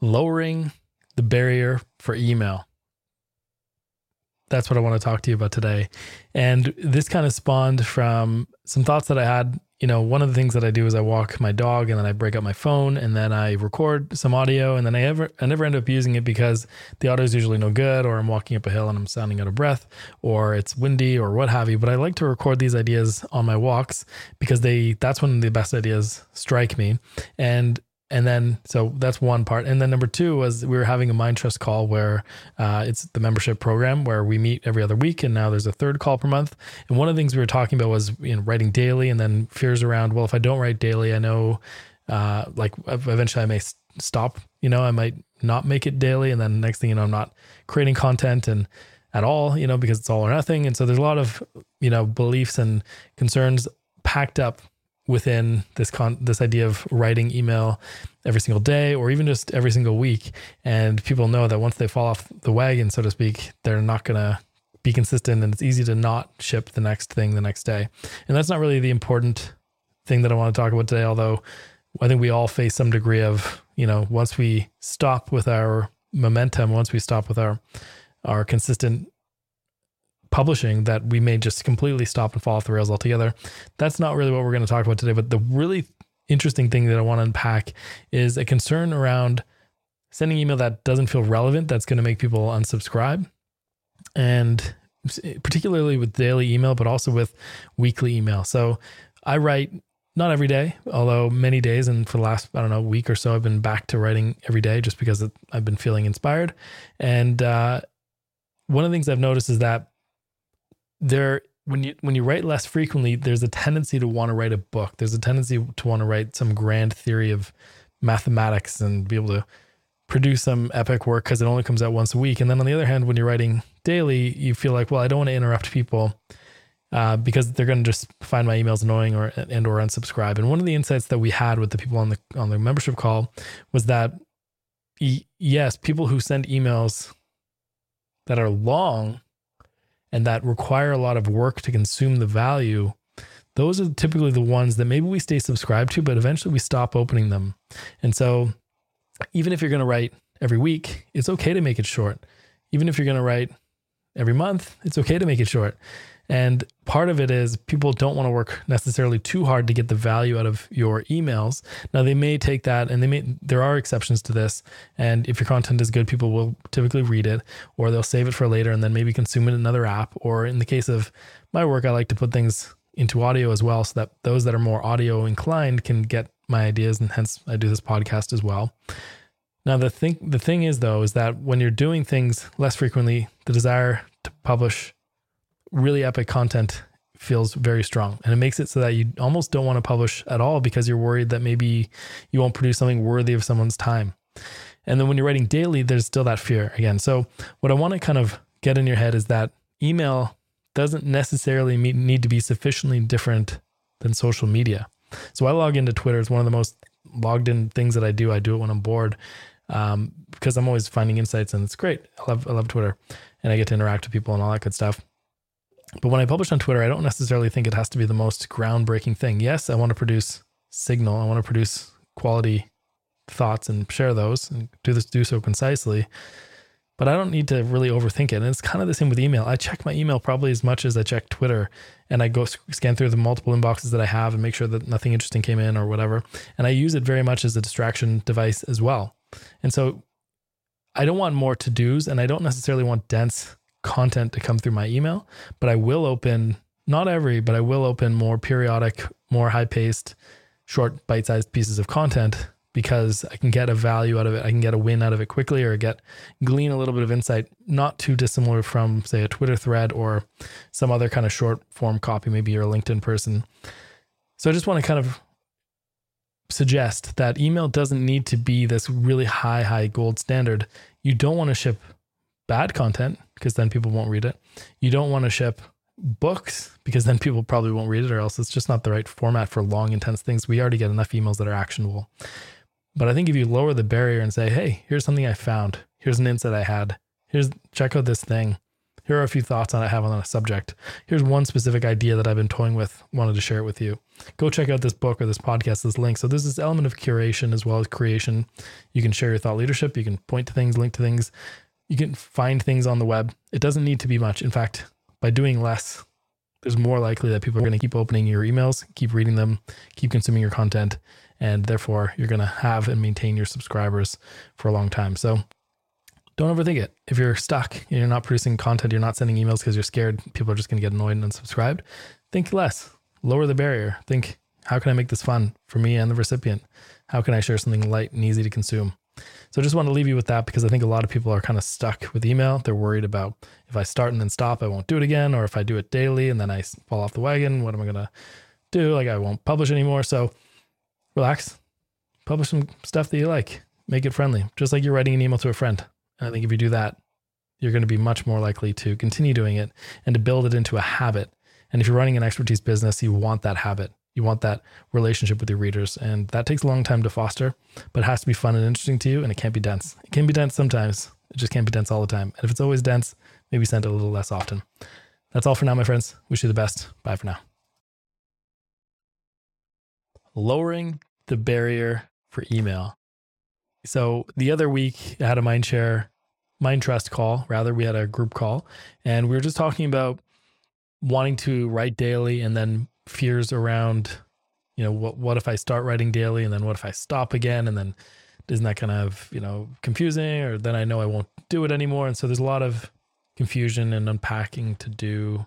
lowering the barrier for email. That's what I want to talk to you about today. And this kind of spawned from some thoughts that I had. You know, one of the things that I do is I walk my dog and then I break up my phone and then I record some audio and then I ever I never end up using it because the audio is usually no good or I'm walking up a hill and I'm sounding out of breath or it's windy or what have you. But I like to record these ideas on my walks because they that's when the best ideas strike me. And and then so that's one part. And then number two was we were having a mind trust call where uh, it's the membership program where we meet every other week and now there's a third call per month. And one of the things we were talking about was you know writing daily and then fears around well if i don't write daily i know uh, like eventually i may stop you know i might not make it daily. And then next thing you know i'm not creating content and at all you know because it's all or nothing. And so there's a lot of you know beliefs and concerns packed up within this con this idea of writing email every single day or even just every single week. And people know that once they fall off the wagon so to speak they're not going to be consistent and it's easy to not ship the next thing the next day. And that's not really the important thing that i want to talk about today although i think we all face some degree of you know once we stop with our momentum once we stop with our our consistent publishing that we may just completely stop and fall off the rails altogether. That's not really what we're going to talk about today. But the really interesting thing that I want to unpack is a concern around sending email that doesn't feel relevant, that's going to make people unsubscribe. And particularly with daily email, but also with weekly email. So I write not every day, although many days. And for the last, I don't know, week or so, I've been back to writing every day just because I've been feeling inspired. And uh, one of the things I've noticed is that there when you when you write less frequently, there's a tendency to want to write a book. There's a tendency to want to write some grand theory of mathematics and be able to produce some epic work because it only comes out once a week. And then on the other hand, when you're writing daily, you feel like, well, I don't want to interrupt people uh, because they're going to just find my emails annoying or and or unsubscribe. And one of the insights that we had with the people on the on the membership call was that yes, people who send emails that are long and that require a lot of work to consume the value, those are typically the ones that maybe we stay subscribed to, but eventually we stop opening them. And so, even if you're going to write every week, it's okay to make it short. Even if you're going to write every month, it's okay to make it short. And part of it is people don't want to work necessarily too hard to get the value out of your emails. Now they may take that and they may there are exceptions to this. And if your content is good, people will typically read it or they'll save it for later and then maybe consume it in another app. Or in the case of my work, I like to put things into audio as well so that those that are more audio inclined can get my ideas and hence I do this podcast as well. Now the thing the thing is though is that when you're doing things less frequently, the desire to publish really epic content feels very strong and it makes it so that you almost don't want to publish at all because you're worried that maybe you won't produce something worthy of someone's time. And then when you're writing daily, there's still that fear again. So, what I want to kind of get in your head is that email doesn't necessarily need to be sufficiently different than social media. So, I log into Twitter. It's one of the most logged in things that I do. I do it when I'm bored um, because I'm always finding insights and it's great. I love, I love Twitter and I get to interact with people and all that good stuff. But when I publish on Twitter, I don't necessarily think it has to be the most groundbreaking thing. Yes, I want to produce signal, I want to produce quality thoughts and share those and do this do so concisely. But I don't need to really overthink it. And it's kind of the same with email. I check my email probably as much as I check Twitter and I go scan through the multiple inboxes that I have and make sure that nothing interesting came in or whatever. And I use it very much as a distraction device as well. And so I don't want more to dos and I don't necessarily want dense content to come through my email, but I will open not every, but I will open more periodic, more high paced, short, bite sized pieces of content because I can get a value out of it. I can get a win out of it quickly or get glean a little bit of insight, not too dissimilar from, say, a Twitter thread or some other kind of short form copy. Maybe you're a LinkedIn person. So I just want to kind of suggest that email doesn't need to be this really high, high gold standard. You don't want to ship bad content because then people won't read it. You don't want to ship books because then people probably won't read it or else it's just not the right format for long, intense things. We already get enough emails that are actionable. But I think if you lower the barrier and say, hey, here's something I found, here's an insight I had, here's check out this thing, here are a few thoughts on I have on a subject. Here's one specific idea that I've been toying with, wanted to share it with you. Go check out this book or this podcast, this link. So there's this element of curation as well as creation. You can share your thought leadership. You can point to things, link to things. You can find things on the web. It doesn't need to be much. In fact, by doing less, there's more likely that people are going to keep opening your emails, keep reading them, keep consuming your content, and therefore you're going to have and maintain your subscribers for a long time. So don't overthink it. If you're stuck and you're not producing content, you're not sending emails because you're scared people are just going to get annoyed and unsubscribed, think less, lower the barrier. Think, how can I make this fun for me and the recipient? How can I share something light and easy to consume? So I just want to leave you with that because I think a lot of people are kind of stuck with email. They're worried about if I start and then stop, I won't do it again. Or if I do it daily and then I fall off the wagon, what am I going to do? Like I won't publish anymore. So relax, publish some stuff that you like, make it friendly, just like you're writing an email to a friend. And I think if you do that, you're going to be much more likely to continue doing it and to build it into a habit. And if you're running an expertise business, you want that habit. You want that relationship with your readers. And that takes a long time to foster, but it has to be fun and interesting to you. And it can't be dense. It can be dense sometimes. It just can't be dense all the time. And if it's always dense, maybe send it a little less often. That's all for now, my friends. Wish you the best. Bye for now. Lowering the barrier for email. So the other week, I had a mind share Mind Trust call. Rather, we had a group call, and we were just talking about wanting to write daily, and then fears around, you know, what what if I start writing daily, and then what if I stop again, and then isn't that kind of you know confusing, or then I know I won't do it anymore, and so there's a lot of confusion and unpacking to do